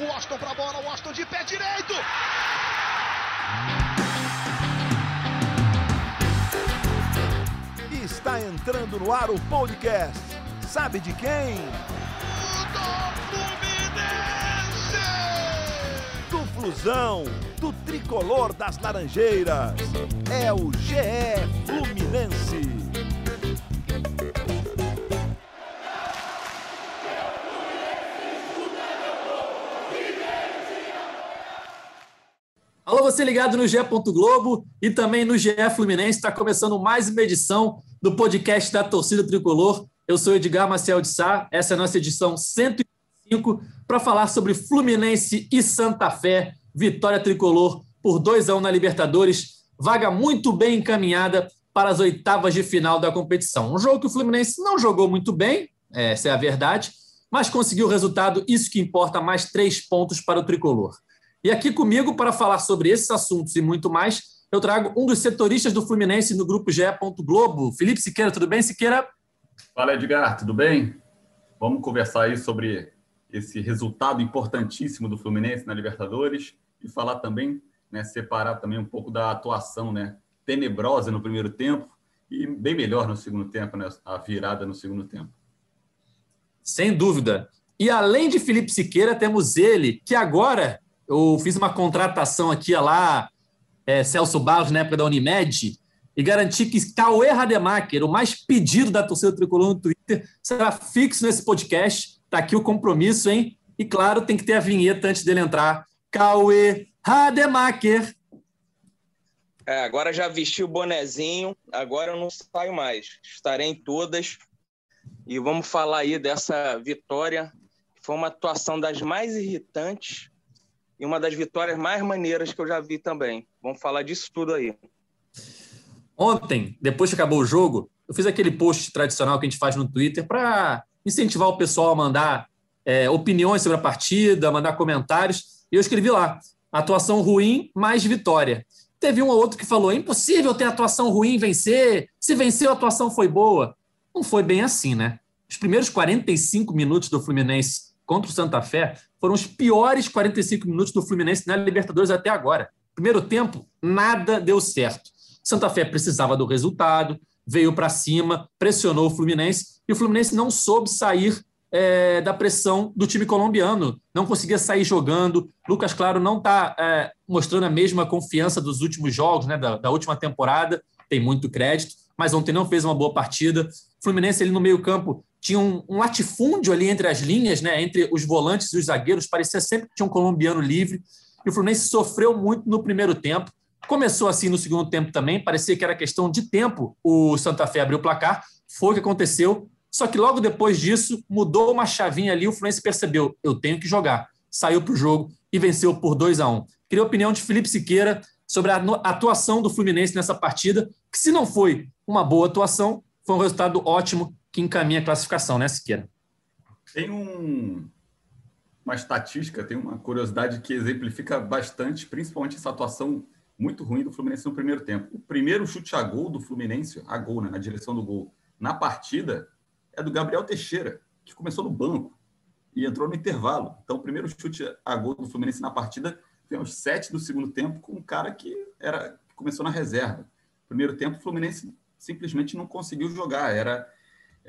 O Austin para a bola, o Austin de pé direito. Está entrando no ar o podcast. Sabe de quem? Do Do Flusão, do tricolor das Laranjeiras. É o GE Fluminense. Você ligado no GE. Globo e também no GE Fluminense. Está começando mais uma edição do podcast da Torcida Tricolor. Eu sou Edgar Maciel de Sá. Essa é a nossa edição 105 para falar sobre Fluminense e Santa Fé. Vitória tricolor por 2 a 1 na Libertadores. Vaga muito bem encaminhada para as oitavas de final da competição. Um jogo que o Fluminense não jogou muito bem, essa é a verdade, mas conseguiu o resultado, isso que importa, mais três pontos para o tricolor. E aqui comigo, para falar sobre esses assuntos e muito mais, eu trago um dos setoristas do Fluminense no grupo GE. Globo, Felipe Siqueira. Tudo bem, Siqueira? Fala, Edgar, tudo bem? Vamos conversar aí sobre esse resultado importantíssimo do Fluminense na Libertadores e falar também, né, separar também um pouco da atuação, né, tenebrosa no primeiro tempo e bem melhor no segundo tempo, né, a virada no segundo tempo. Sem dúvida. E além de Felipe Siqueira, temos ele, que agora eu fiz uma contratação aqui lá, é, Celso Barros, na época da Unimed, e garanti que Cauê Rademacher, o mais pedido da torcida tricolor no Twitter, será fixo nesse podcast. Está aqui o compromisso, hein? E claro, tem que ter a vinheta antes dele entrar. Cauê Rademacher. É, agora já vesti o bonezinho, agora eu não saio mais. Estarei em todas. E vamos falar aí dessa vitória, que foi uma atuação das mais irritantes e uma das vitórias mais maneiras que eu já vi também. Vamos falar disso tudo aí. Ontem, depois que acabou o jogo, eu fiz aquele post tradicional que a gente faz no Twitter para incentivar o pessoal a mandar é, opiniões sobre a partida, mandar comentários. E eu escrevi lá: atuação ruim, mais vitória. Teve um ou outro que falou: é impossível ter atuação ruim vencer. Se venceu, a atuação foi boa. Não foi bem assim, né? Os primeiros 45 minutos do Fluminense contra o Santa Fé foram os piores 45 minutos do Fluminense na Libertadores até agora. Primeiro tempo, nada deu certo. Santa Fé precisava do resultado, veio para cima, pressionou o Fluminense e o Fluminense não soube sair é, da pressão do time colombiano, não conseguia sair jogando. Lucas Claro não está é, mostrando a mesma confiança dos últimos jogos, né, da, da, última temporada, tem muito crédito, mas ontem não fez uma boa partida. Fluminense ali no meio-campo tinha um, um, latifúndio ali entre as linhas, né, entre os volantes e os zagueiros, parecia sempre que tinha um colombiano livre. E o Fluminense sofreu muito no primeiro tempo. Começou assim no segundo tempo também, parecia que era questão de tempo o Santa Fé abriu o placar. Foi o que aconteceu. Só que logo depois disso, mudou uma chavinha ali, o Fluminense percebeu, eu tenho que jogar. Saiu para o jogo e venceu por 2 a 1 um. Queria a opinião de Felipe Siqueira sobre a atuação do Fluminense nessa partida, que se não foi uma boa atuação, foi um resultado ótimo que encaminha a classificação, né, Siqueira? Tem um, uma estatística, tem uma curiosidade que exemplifica bastante, principalmente essa atuação muito ruim do Fluminense no primeiro tempo. O primeiro chute a gol do Fluminense, a gol, né, na direção do gol, na partida, é do Gabriel Teixeira, que começou no banco e entrou no intervalo. Então, o primeiro chute a gol do Fluminense na partida foi aos sete do segundo tempo, com um cara que era que começou na reserva. Primeiro tempo, o Fluminense simplesmente não conseguiu jogar. Era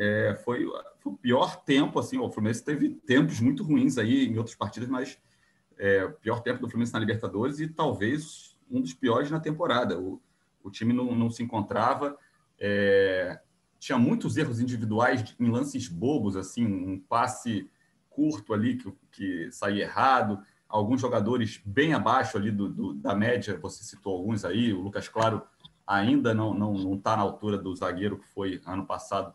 é, foi, foi, o pior tempo, assim, o Fluminense teve tempos muito ruins aí em outras partidas, mas é, o pior tempo do Fluminense na Libertadores e talvez um dos piores na temporada. O, o time não, não se encontrava, é, tinha muitos erros individuais em lances bobos, assim, um passe curto ali que, que saía errado, alguns jogadores bem abaixo ali do, do, da média, você citou alguns aí, o Lucas Claro ainda não está não, não tá na altura do zagueiro que foi ano passado,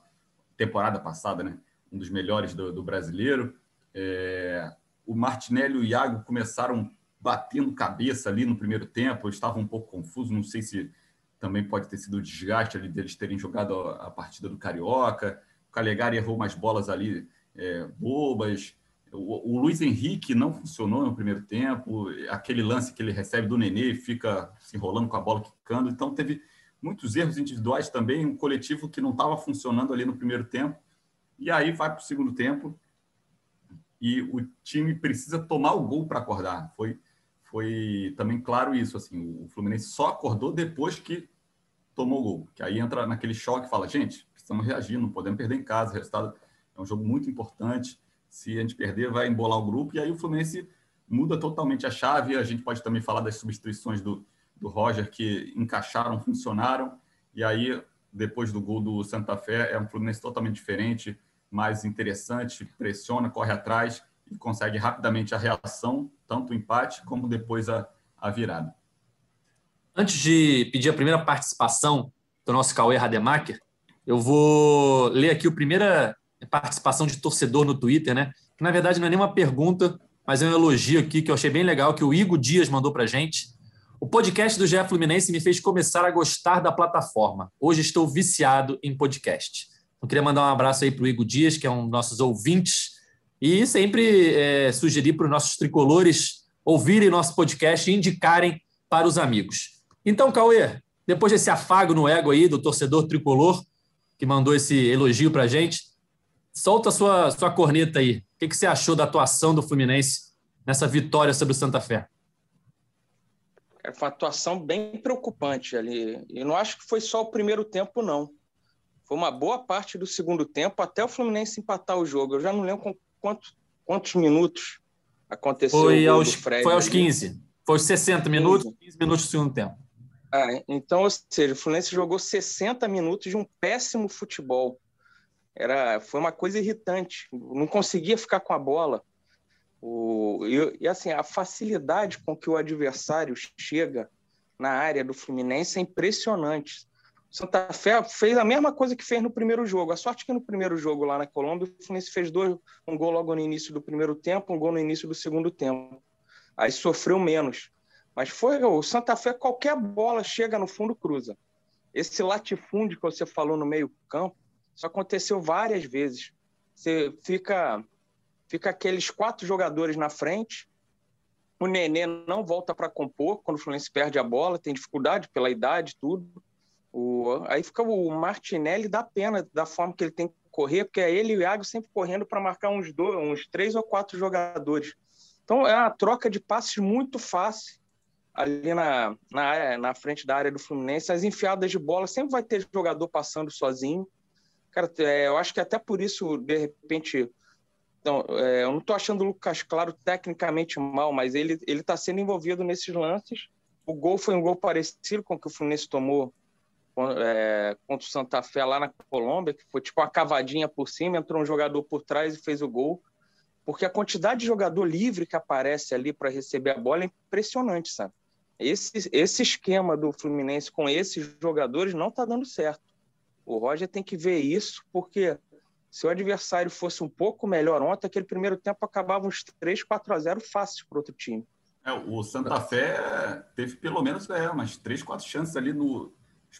temporada passada, né? Um dos melhores do, do brasileiro. É, o Martinelli e o Iago começaram batendo cabeça ali no primeiro tempo, eu estava um pouco confuso, não sei se também pode ter sido o desgaste ali deles terem jogado a, a partida do Carioca. O Calegari errou umas bolas ali é, bobas. O, o, Luiz Henrique não funcionou no primeiro tempo. Aquele lance que ele recebe do Nenê fica se enrolando com a bola quicando. Então teve muitos erros individuais também, um coletivo que não estava funcionando ali no primeiro tempo. E aí vai para o segundo tempo e o time precisa tomar o gol para acordar. Foi, foi também claro isso. Assim, o Fluminense só acordou depois que tomou o gol. Que aí entra naquele choque e fala: gente, precisamos reagir, não podemos perder em casa. O resultado é um jogo muito importante. Se a gente perder, vai embolar o grupo. E aí o Fluminense muda totalmente a chave. A gente pode também falar das substituições do, do Roger que encaixaram, funcionaram. E aí, depois do gol do Santa Fé, é um Fluminense totalmente diferente, mais interessante, pressiona, corre atrás e consegue rapidamente a reação, tanto o empate como depois a, a virada. Antes de pedir a primeira participação do nosso Cauê Rademacher, eu vou ler aqui a primeira participação de torcedor no Twitter, né? Que na verdade não é nenhuma pergunta, mas é um elogio aqui que eu achei bem legal que o Igor Dias mandou para gente. O podcast do GE Fluminense me fez começar a gostar da plataforma. Hoje estou viciado em podcast. Eu queria mandar um abraço aí para o Igor Dias, que é um dos nossos ouvintes, e sempre é, sugerir para os nossos tricolores ouvirem nosso podcast e indicarem para os amigos. Então, Cauê, depois desse afago no ego aí do torcedor tricolor, que mandou esse elogio para a gente, solta sua, sua corneta aí. O que, que você achou da atuação do Fluminense nessa vitória sobre o Santa Fé? É uma atuação bem preocupante ali. E não acho que foi só o primeiro tempo, não. Foi uma boa parte do segundo tempo até o Fluminense empatar o jogo. Eu já não lembro com quantos, minutos aconteceu foi aos, Foi aos 15. Foi aos 60 minutos, 15, 15 minutos do segundo tempo. Ah, então, ou seja, o Fluminense jogou 60 minutos de um péssimo futebol. Era, foi uma coisa irritante. Não conseguia ficar com a bola. O, e, e, assim, a facilidade com que o adversário chega na área do Fluminense é impressionante. Santa Fé fez a mesma coisa que fez no primeiro jogo. A sorte é que no primeiro jogo lá na Colômbia, o Fluminense fez dois, um gol logo no início do primeiro tempo, um gol no início do segundo tempo. Aí sofreu menos. Mas foi o Santa Fé, qualquer bola chega no fundo, cruza. Esse latifúndio que você falou no meio-campo, isso aconteceu várias vezes. Você fica fica aqueles quatro jogadores na frente. O Nenê não volta para compor quando o Fluminense perde a bola, tem dificuldade pela idade, tudo. O, aí fica o Martinelli dá pena da forma que ele tem que correr, porque é ele e o Iago sempre correndo para marcar uns, dois, uns três ou quatro jogadores. Então é uma troca de passes muito fácil ali na, na, na frente da área do Fluminense. As enfiadas de bola sempre vai ter jogador passando sozinho. Cara, é, eu acho que até por isso, de repente, então, é, eu não estou achando o Lucas Claro tecnicamente mal, mas ele está sendo envolvido nesses lances. O gol foi um gol parecido com o que o Fluminense tomou é, contra o Santa Fé lá na Colômbia, que foi tipo uma cavadinha por cima, entrou um jogador por trás e fez o gol. Porque a quantidade de jogador livre que aparece ali para receber a bola é impressionante, sabe? Esse, esse esquema do Fluminense com esses jogadores não está dando certo. O Roger tem que ver isso, porque se o adversário fosse um pouco melhor ontem, aquele primeiro tempo acabava uns 3, 4 a 0 fácil para outro time. É, o Santa Fé teve pelo menos é, umas 3, 4 chances ali nos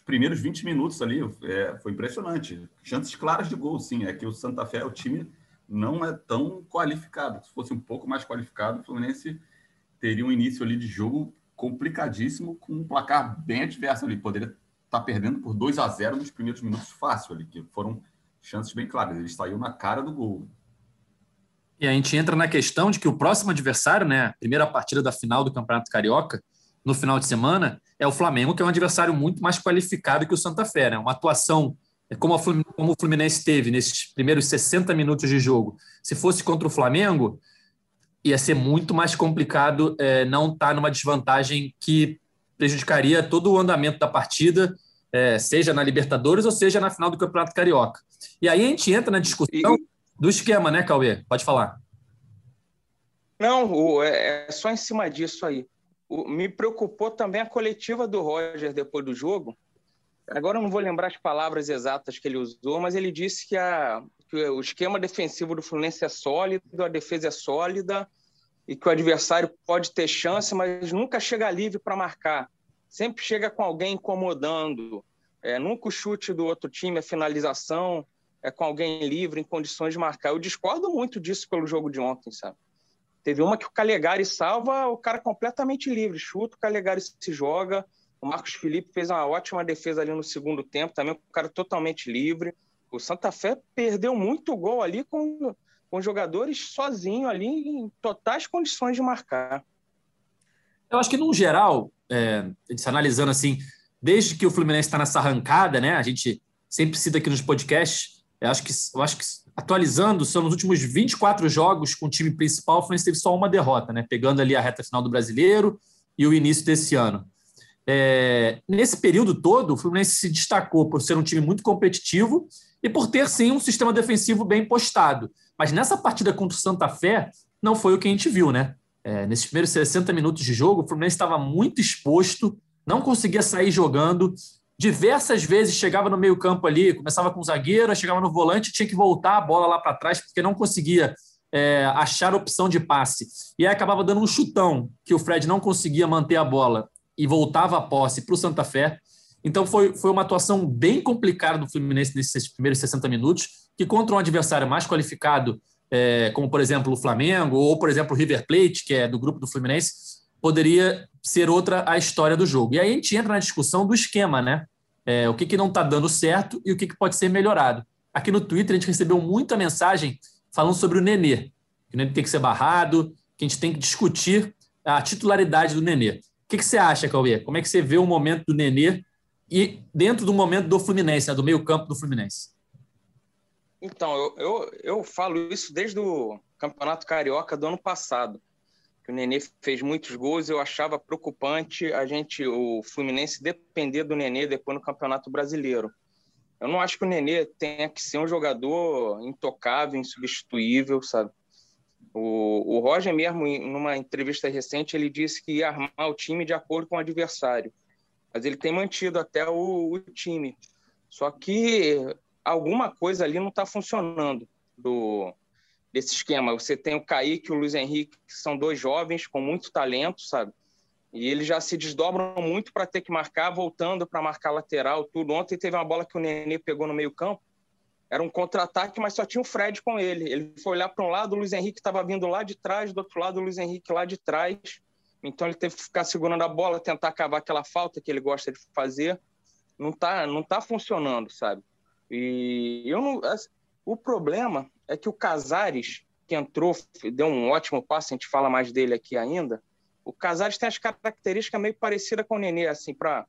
primeiros 20 minutos ali. É, foi impressionante. Chances claras de gol, sim. É que o Santa Fé, o time não é tão qualificado. Se fosse um pouco mais qualificado, o Fluminense teria um início ali de jogo complicadíssimo, com um placar bem adverso ali. Poderia estar perdendo por 2 a 0 nos primeiros minutos fácil ali, que foram chances bem claras. Ele saiu na cara do gol. E a gente entra na questão de que o próximo adversário, né, primeira partida da final do Campeonato Carioca, no final de semana, é o Flamengo, que é um adversário muito mais qualificado que o Santa Fé. Né? Uma atuação é como o Fluminense teve nesses primeiros 60 minutos de jogo. Se fosse contra o Flamengo, ia ser muito mais complicado é, não estar tá numa desvantagem que prejudicaria todo o andamento da partida, é, seja na Libertadores ou seja na final do Campeonato Carioca. E aí a gente entra na discussão e... do esquema, né, Cauê? Pode falar. Não, é, é só em cima disso aí. Me preocupou também a coletiva do Roger depois do jogo. Agora eu não vou lembrar as palavras exatas que ele usou, mas ele disse que, a, que o esquema defensivo do Fluminense é sólido, a defesa é sólida e que o adversário pode ter chance, mas nunca chega livre para marcar. Sempre chega com alguém incomodando. É, nunca o chute do outro time, a finalização é com alguém livre, em condições de marcar. Eu discordo muito disso pelo jogo de ontem, sabe? Teve uma que o Calegari salva o cara completamente livre, chuta, o Calegari se joga. O Marcos Felipe fez uma ótima defesa ali no segundo tempo, também o cara totalmente livre. O Santa Fé perdeu muito gol ali com com jogadores sozinho ali em totais condições de marcar. Eu acho que, no geral, é, analisando assim, desde que o Fluminense está nessa arrancada, né? A gente sempre cita aqui nos podcasts, eu acho que, eu acho que atualizando, são nos últimos 24 jogos com o time principal, o Fluminense teve só uma derrota, né? Pegando ali a reta final do brasileiro e o início desse ano. É, nesse período todo, o Fluminense se destacou por ser um time muito competitivo e por ter, sim, um sistema defensivo bem postado. Mas nessa partida contra o Santa Fé, não foi o que a gente viu, né? É, nesses primeiros 60 minutos de jogo, o Fluminense estava muito exposto, não conseguia sair jogando. Diversas vezes chegava no meio-campo ali, começava com o zagueiro, chegava no volante, tinha que voltar a bola lá para trás, porque não conseguia é, achar opção de passe. E aí acabava dando um chutão, que o Fred não conseguia manter a bola e voltava a posse para o Santa Fé. Então foi, foi uma atuação bem complicada do Fluminense nesses primeiros 60 minutos, que contra um adversário mais qualificado, é, como por exemplo o Flamengo, ou por exemplo o River Plate, que é do grupo do Fluminense, poderia ser outra a história do jogo. E aí a gente entra na discussão do esquema, né? É, o que, que não está dando certo e o que, que pode ser melhorado. Aqui no Twitter a gente recebeu muita mensagem falando sobre o Nenê, que o Nenê tem que ser barrado, que a gente tem que discutir a titularidade do Nenê. O que, que você acha, Cauê? Como é que você vê o momento do Nenê e dentro do momento do Fluminense, né, do meio campo do Fluminense? Então, eu, eu, eu falo isso desde o Campeonato Carioca do ano passado. O Nenê fez muitos gols, eu achava preocupante a gente, o Fluminense, depender do Nenê depois no Campeonato Brasileiro. Eu não acho que o Nenê tenha que ser um jogador intocável, insubstituível, sabe? O, o Roger mesmo, numa entrevista recente, ele disse que ia armar o time de acordo com o adversário mas ele tem mantido até o, o time. Só que alguma coisa ali não está funcionando do desse esquema. Você tem o Kaique e o Luiz Henrique, que são dois jovens com muito talento, sabe? E eles já se desdobram muito para ter que marcar, voltando para marcar lateral, tudo. Ontem teve uma bola que o Nenê pegou no meio-campo. Era um contra-ataque, mas só tinha o Fred com ele. Ele foi olhar para um lado, o Luiz Henrique estava vindo lá de trás, do outro lado, o Luiz Henrique lá de trás. Então ele teve que ficar segurando a bola, tentar cavar aquela falta que ele gosta de fazer. Não tá, não tá funcionando, sabe? E eu não, o problema é que o Casares, que entrou, deu um ótimo passe, a gente fala mais dele aqui ainda. O Casares tem as características meio parecidas com o Nenê, assim, para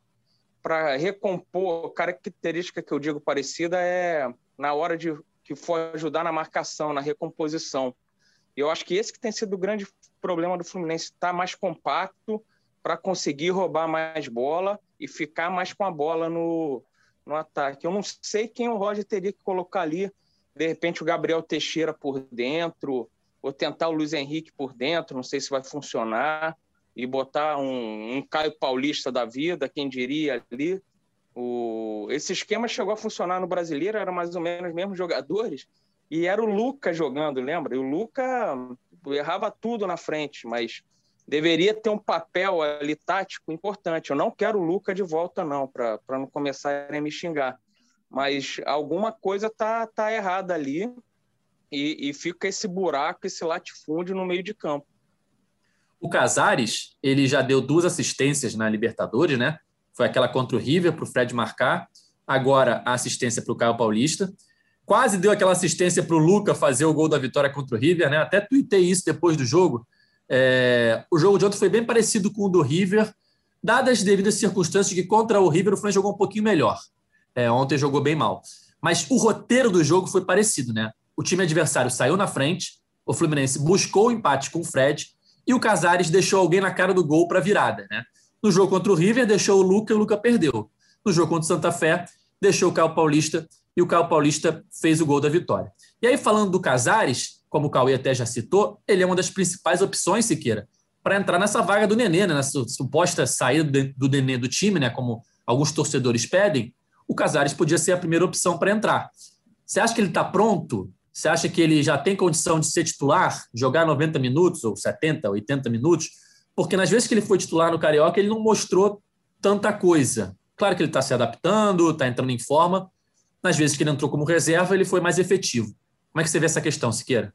para recompor, característica que eu digo parecida é na hora de que for ajudar na marcação, na recomposição. Eu acho que esse que tem sido o grande problema do Fluminense, tá mais compacto para conseguir roubar mais bola e ficar mais com a bola no, no ataque. Eu não sei quem o Roger teria que colocar ali, de repente o Gabriel Teixeira por dentro, ou tentar o Luiz Henrique por dentro, não sei se vai funcionar, e botar um, um Caio Paulista da vida, quem diria ali. O... Esse esquema chegou a funcionar no brasileiro, eram mais ou menos os mesmos jogadores, e era o Luca jogando, lembra? E o Luca errava tudo na frente, mas deveria ter um papel ali tático importante. Eu não quero o Luca de volta, não, para não começarem a me xingar. Mas alguma coisa tá, tá errada ali e, e fica esse buraco, esse latifúndio no meio de campo. O Casares, ele já deu duas assistências na Libertadores, né? Foi aquela contra o River, para o Fred marcar. Agora, a assistência para o Caio Paulista quase deu aquela assistência para o Luca fazer o gol da vitória contra o River, né? Até tuitei isso depois do jogo. É, o jogo de ontem foi bem parecido com o do River, dadas as devidas circunstâncias que contra o River o Fluminense jogou um pouquinho melhor. É, ontem jogou bem mal. Mas o roteiro do jogo foi parecido, né? O time adversário saiu na frente, o Fluminense buscou o empate com o Fred e o Casares deixou alguém na cara do gol para virada, né? No jogo contra o River, deixou o Luca e o Luca perdeu. No jogo contra o Santa Fé, deixou o Caio Paulista e o Caio Paulista fez o gol da vitória. E aí, falando do Casares, como o Cauê até já citou, ele é uma das principais opções, Siqueira, para entrar nessa vaga do Nenê, né, nessa suposta saída do Nenê do time, né, como alguns torcedores pedem, o Casares podia ser a primeira opção para entrar. Você acha que ele está pronto? Você acha que ele já tem condição de ser titular, jogar 90 minutos, ou 70, 80 minutos? Porque nas vezes que ele foi titular no Carioca, ele não mostrou tanta coisa. Claro que ele está se adaptando, está entrando em forma, nas vezes que ele entrou como reserva, ele foi mais efetivo. Como é que você vê essa questão, Siqueira?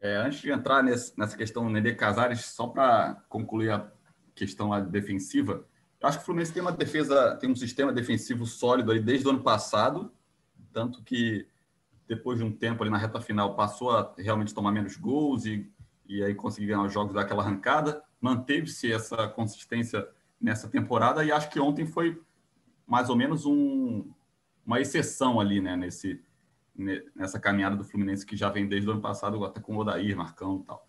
É, antes de entrar nesse, nessa questão Nenê Casares, só para concluir a questão lá defensiva, eu acho que o Fluminense tem uma defesa, tem um sistema defensivo sólido ali desde o ano passado, tanto que depois de um tempo ali na reta final, passou a realmente tomar menos gols e, e aí conseguir ganhar os jogos daquela arrancada. Manteve-se essa consistência nessa temporada e acho que ontem foi mais ou menos um, uma exceção ali, né, nesse, nessa caminhada do Fluminense que já vem desde o ano passado, até com o Odair, Marcão e tal.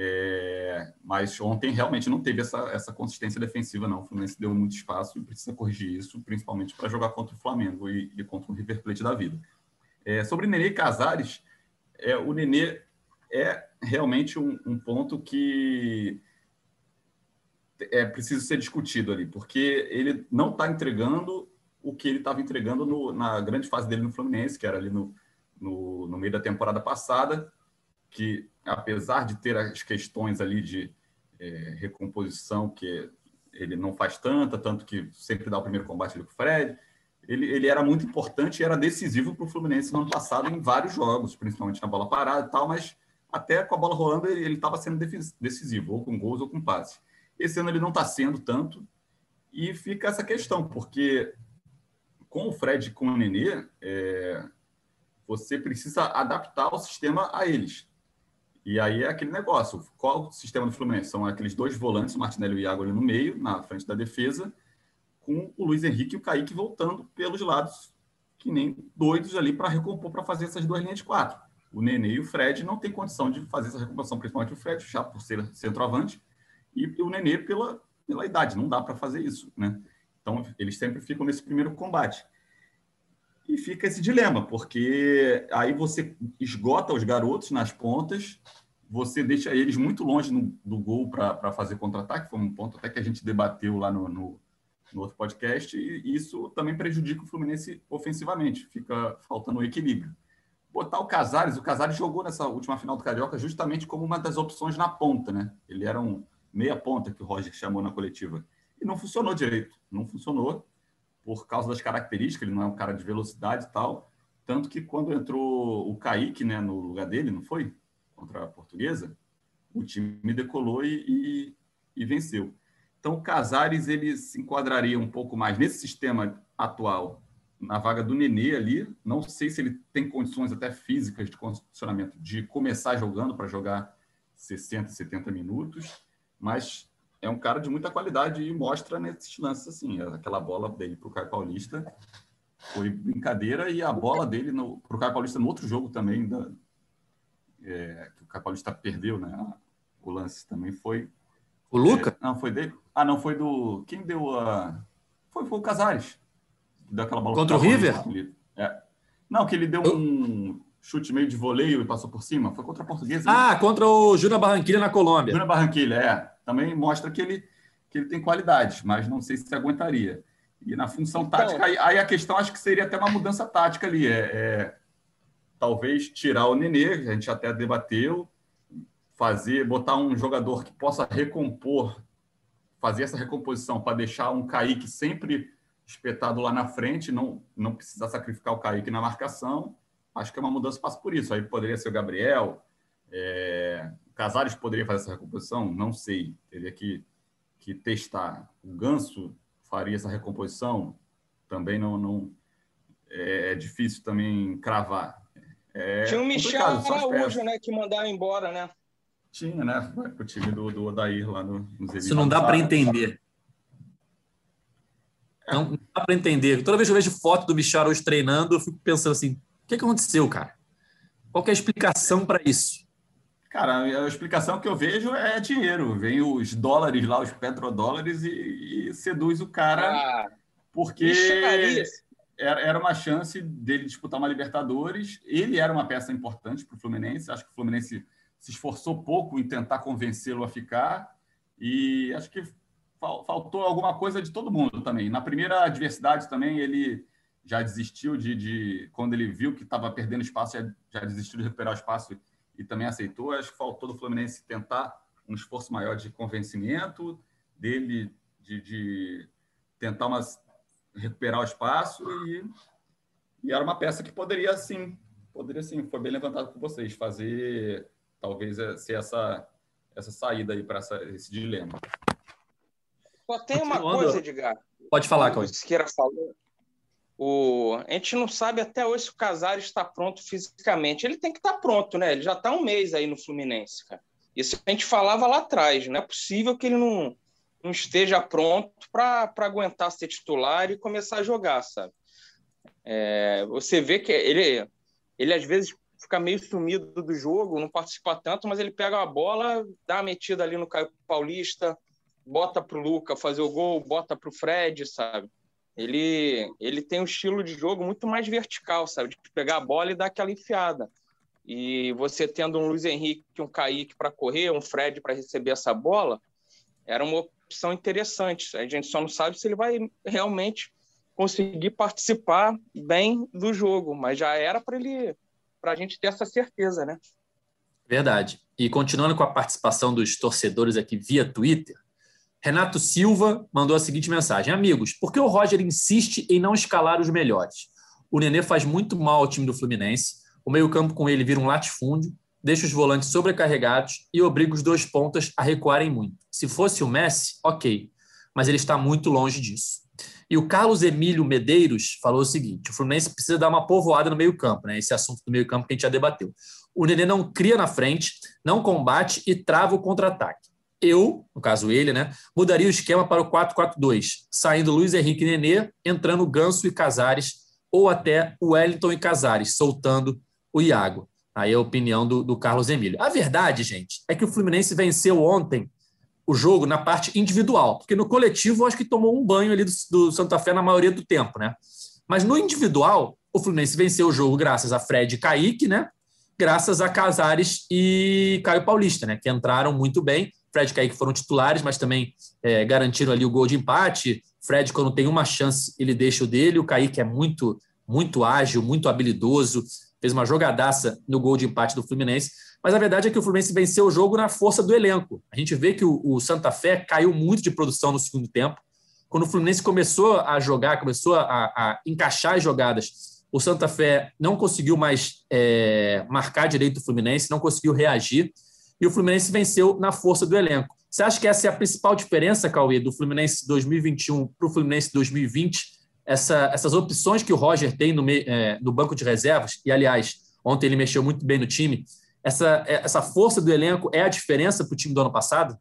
É, mas ontem realmente não teve essa, essa consistência defensiva, não. O Fluminense deu muito espaço e precisa corrigir isso, principalmente para jogar contra o Flamengo e, e, contra o River Plate da vida. É, sobre Nenê e Casares, é, o Nenê é realmente um, um ponto que é preciso ser discutido ali, porque ele não está entregando o que ele estava entregando no, na grande fase dele no Fluminense, que era ali no, no, no meio da temporada passada, que apesar de ter as questões ali de é, recomposição que ele não faz tanta, tanto que sempre dá o primeiro combate ali com o Fred, ele, ele era muito importante e era decisivo para o Fluminense no ano passado em vários jogos, principalmente na bola parada e tal, mas até com a bola rolando ele estava sendo decisivo, ou com gols ou com passe. Esse ano ele não está sendo tanto, e fica essa questão, porque com o Fred e com o Nenê, é, você precisa adaptar o sistema a eles. E aí é aquele negócio. Qual o sistema do Fluminense? São aqueles dois volantes, o Martinelli e o Iago ali no meio, na frente da defesa, com o Luiz Henrique e o Kaique voltando pelos lados, que nem doidos ali para recompor, para fazer essas duas linhas de quatro. O Nenê e o Fred não têm condição de fazer essa recomposição, principalmente o Fred, já por ser centroavante, e o Nenê pela, pela idade. Não dá para fazer isso, né? Então, eles sempre ficam nesse primeiro combate. E fica esse dilema, porque aí você esgota os garotos nas pontas, você deixa eles muito longe no, do gol para fazer contra-ataque, foi um ponto até que a gente debateu lá no, no, no, outro podcast, e isso também prejudica o Fluminense ofensivamente, fica faltando o equilíbrio. Botar o Casares, o Casares jogou nessa última final do Carioca justamente como uma das opções na ponta, né? Ele era um meia ponta que o Roger chamou na coletiva. E não funcionou direito, não funcionou por causa das características, ele não é um cara de velocidade e tal. Tanto que quando entrou o Kaique né, no lugar dele, não foi? Contra a portuguesa, o time decolou e, e, e venceu. Então, o Casares ele se enquadraria um pouco mais nesse sistema atual, na vaga do Nenê ali. Não sei se ele tem condições até físicas de condicionamento de começar jogando para jogar 60, 70 minutos, mas é um cara de muita qualidade e mostra nesses lances assim. Aquela bola dele para o Caio Paulista foi brincadeira e a bola dele para o Caio Paulista no outro jogo também, da, é, que o Caio Paulista perdeu, né? O lance também foi. O Luca? É, não, foi dele. Ah, não, foi do. Quem deu a. Foi, foi o Casares. Deu aquela bola Contra o River? É. Não, que ele deu um chute meio de voleio e passou por cima. Foi contra a Portuguesa. Ah, né? contra o Júnior Barranquilha na Colômbia. Júnior Barranquilha, é também mostra que ele, que ele tem qualidade, mas não sei se aguentaria. E na função então, tática, aí, aí, a questão acho que seria até uma mudança tática ali. É, é, talvez tirar o Nenê, a gente até debateu, fazer, botar um jogador que possa recompor, fazer essa recomposição para deixar um Kaique sempre espetado lá na frente, não, não precisar sacrificar o Kaique na marcação. Acho que é uma mudança passa por isso. Aí poderia ser o Gabriel, é, Casares poderia fazer essa recomposição? Não sei. Teria que, que testar. O Ganso faria essa recomposição? Também não, não é, é difícil também cravar. É Tinha o Michel Araújo, né, que mandava embora, né? Tinha, né? O time do, do Odair lá no, nos Isso não dá para entender. É. Não, não dá para entender. Toda vez que eu vejo foto do Michel Araújo treinando, eu fico pensando assim: o que aconteceu, cara? Qual é a explicação para isso? Cara, a explicação que eu vejo é dinheiro. Vem os dólares lá, os petrodólares, e, e seduz o cara ah, porque era, era uma chance dele disputar uma Libertadores. Ele era uma peça importante para o Fluminense. Acho que o Fluminense se esforçou pouco em tentar convencê-lo a ficar. E acho que faltou alguma coisa de todo mundo também. Na primeira adversidade também, ele já desistiu de. de quando ele viu que estava perdendo espaço, já, já desistiu de recuperar o espaço e também aceitou. Acho que faltou do Fluminense tentar um esforço maior de convencimento dele, de, de tentar umas, recuperar o espaço e, e, era uma peça que poderia sim, poderia sim, foi bem levantado por vocês, fazer talvez é, ser essa, essa saída aí para esse dilema. Só tem uma coisa, Edgar. Pode falar, Cláudio. Siqueira falou. O, a gente não sabe até hoje se o Casares está pronto fisicamente. Ele tem que estar tá pronto, né? Ele já está um mês aí no Fluminense, cara. Isso a gente falava lá atrás. Não é possível que ele não, não esteja pronto para aguentar ser titular e começar a jogar, sabe? É, você vê que ele, ele às vezes fica meio sumido do jogo, não participa tanto, mas ele pega a bola, dá uma metida ali no Caio Paulista, bota para o Luca fazer o gol, bota para o Fred, sabe? Ele, ele tem um estilo de jogo muito mais vertical, sabe? De pegar a bola e dar aquela enfiada. E você tendo um Luiz Henrique, um Kaique para correr, um Fred para receber essa bola, era uma opção interessante. A gente só não sabe se ele vai realmente conseguir participar bem do jogo, mas já era para ele para a gente ter essa certeza, né? Verdade. E continuando com a participação dos torcedores aqui via Twitter, Renato Silva mandou a seguinte mensagem: Amigos, por que o Roger insiste em não escalar os melhores? O Nenê faz muito mal ao time do Fluminense. O meio-campo com ele vira um latifúndio, deixa os volantes sobrecarregados e obriga os dois pontas a recuarem muito. Se fosse o Messi, ok, mas ele está muito longe disso. E o Carlos Emílio Medeiros falou o seguinte: o Fluminense precisa dar uma povoada no meio-campo, né? Esse assunto do meio-campo que a gente já debateu. O Nenê não cria na frente, não combate e trava o contra-ataque. Eu, no caso ele, né, mudaria o esquema para o 4-4-2, saindo Luiz Henrique e Nenê, entrando Ganso e Casares, ou até o Wellington e Casares, soltando o Iago. Aí é a opinião do, do Carlos Emílio. A verdade, gente, é que o Fluminense venceu ontem o jogo na parte individual, porque no coletivo eu acho que tomou um banho ali do, do Santa Fé na maioria do tempo, né? Mas no individual, o Fluminense venceu o jogo graças a Fred e Kaique, né? Graças a Casares e Caio Paulista, né? Que entraram muito bem. Fred e Kaique foram titulares, mas também é, garantiram ali o gol de empate. Fred, quando tem uma chance, ele deixa o dele. O Kaique é muito, muito ágil, muito habilidoso. Fez uma jogadaça no gol de empate do Fluminense. Mas a verdade é que o Fluminense venceu o jogo na força do elenco. A gente vê que o, o Santa Fé caiu muito de produção no segundo tempo. Quando o Fluminense começou a jogar, começou a, a encaixar as jogadas, o Santa Fé não conseguiu mais é, marcar direito o Fluminense, não conseguiu reagir, e o Fluminense venceu na força do elenco. Você acha que essa é a principal diferença, Cauê, do Fluminense 2021 para o Fluminense 2020? Essa, essas opções que o Roger tem no, é, no banco de reservas, e aliás, ontem ele mexeu muito bem no time, essa, essa força do elenco é a diferença para o time do ano passado?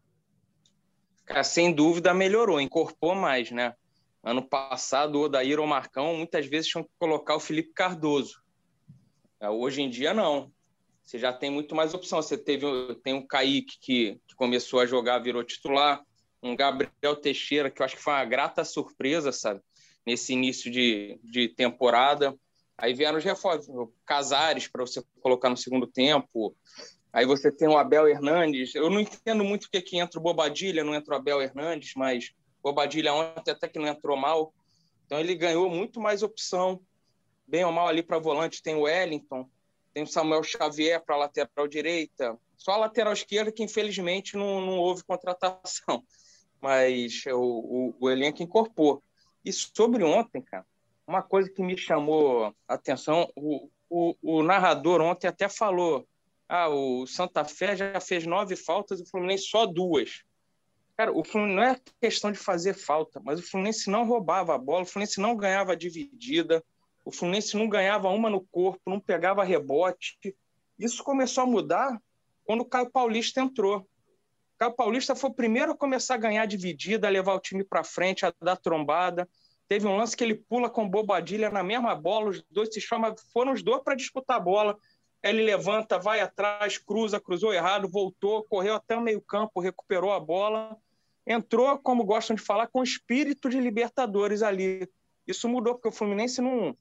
Cara, sem dúvida melhorou, incorporou mais, né? Ano passado, o Odair ou Marcão muitas vezes tinham que colocar o Felipe Cardoso. É, hoje em dia, não. Você já tem muito mais opção. Você teve tem um Kaique que, que começou a jogar, virou titular. Um Gabriel Teixeira, que eu acho que foi uma grata surpresa, sabe? Nesse início de, de temporada. Aí vieram os reforços, Casares para você colocar no segundo tempo. Aí você tem o Abel Hernandes. Eu não entendo muito o que, que entra o Bobadilha, não entra o Abel Hernandes, mas Bobadilha ontem até que não entrou mal. Então ele ganhou muito mais opção. Bem ou mal ali para volante tem o Wellington, tem o Samuel Xavier para lateral direita. Só a lateral esquerda que infelizmente não, não houve contratação. Mas o, o, o elenco incorporou. E sobre ontem, cara, uma coisa que me chamou a atenção, o, o, o, narrador ontem até falou: ah, o Santa Fé já fez nove faltas o Fluminense só duas. Cara, o Fluminense não é questão de fazer falta, mas o Fluminense não roubava a bola, o Fluminense não ganhava dividida, o Fluminense não ganhava uma no corpo, não pegava rebote. Isso começou a mudar quando o Caio Paulista entrou. O Caio Paulista foi o primeiro a começar a ganhar dividida, a levar o time para frente, a dar trombada. Teve um lance que ele pula com Bobadilha na mesma bola, os dois se chamam, foram os dois para disputar a bola. Ele levanta, vai atrás, cruza, cruzou errado, voltou, correu até o meio-campo, recuperou a bola. Entrou, como gostam de falar, com espírito de Libertadores ali. Isso mudou, porque o Fluminense não,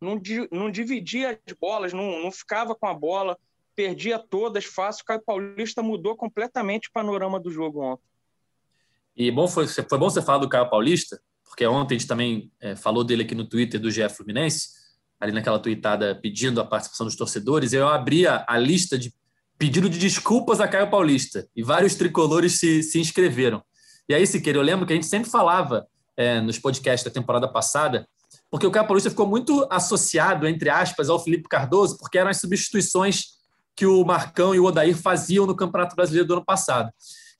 não, não dividia as bolas, não, não ficava com a bola, perdia todas fácil. O Caio Paulista mudou completamente o panorama do jogo ontem. E bom, foi, foi bom você falar do Caio Paulista, porque ontem a gente também é, falou dele aqui no Twitter do GF Fluminense, ali naquela tweetada pedindo a participação dos torcedores, eu abri a, a lista de pedido de desculpas a Caio Paulista, e vários tricolores se, se inscreveram. E aí, Siqueira, eu lembro que a gente sempre falava é, nos podcasts da temporada passada, porque o Caio Paulista ficou muito associado, entre aspas, ao Felipe Cardoso, porque eram as substituições que o Marcão e o Odair faziam no Campeonato Brasileiro do ano passado.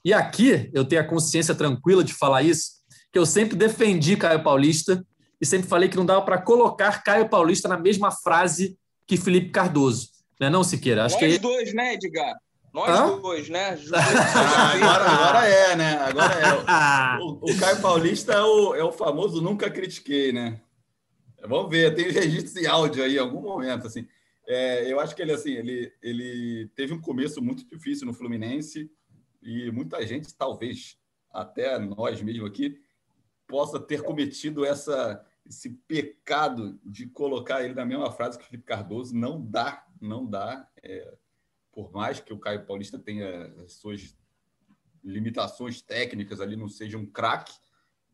E aqui eu tenho a consciência tranquila de falar isso, que eu sempre defendi Caio Paulista e sempre falei que não dava para colocar Caio Paulista na mesma frase que Felipe Cardoso. Não é não, Siqueira? Acho Nós que... dois, né, Edgar? Nós Hã? dois, né? Ah, agora, agora é, né? Agora é. O, o Caio Paulista é o, é o famoso nunca critiquei, né? Vamos ver, tem registros em áudio aí em algum momento, assim. É, eu acho que ele, assim, ele, ele teve um começo muito difícil no Fluminense e muita gente, talvez até nós mesmo aqui, possa ter cometido essa, esse pecado de colocar ele na mesma frase que o Felipe Cardoso. Não dá, não dá. É, por mais que o Caio Paulista tenha as suas limitações técnicas ali, não seja um craque,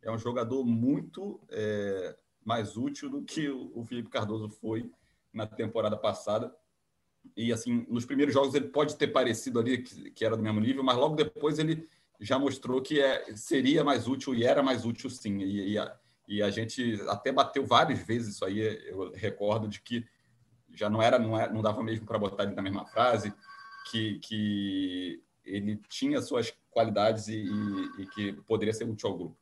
é um jogador muito é, mais útil do que o Felipe Cardoso foi na temporada passada. E assim, nos primeiros jogos ele pode ter parecido ali que, que era do mesmo nível, mas logo depois ele já mostrou que é, seria mais útil e era mais útil sim. E, e, a, e a gente até bateu várias vezes isso aí, eu recordo de que já não era, não, era, é, não dava mesmo para botar ele na mesma frase, que, que ele tinha suas qualidades e, e, e, que poderia ser útil ao grupo.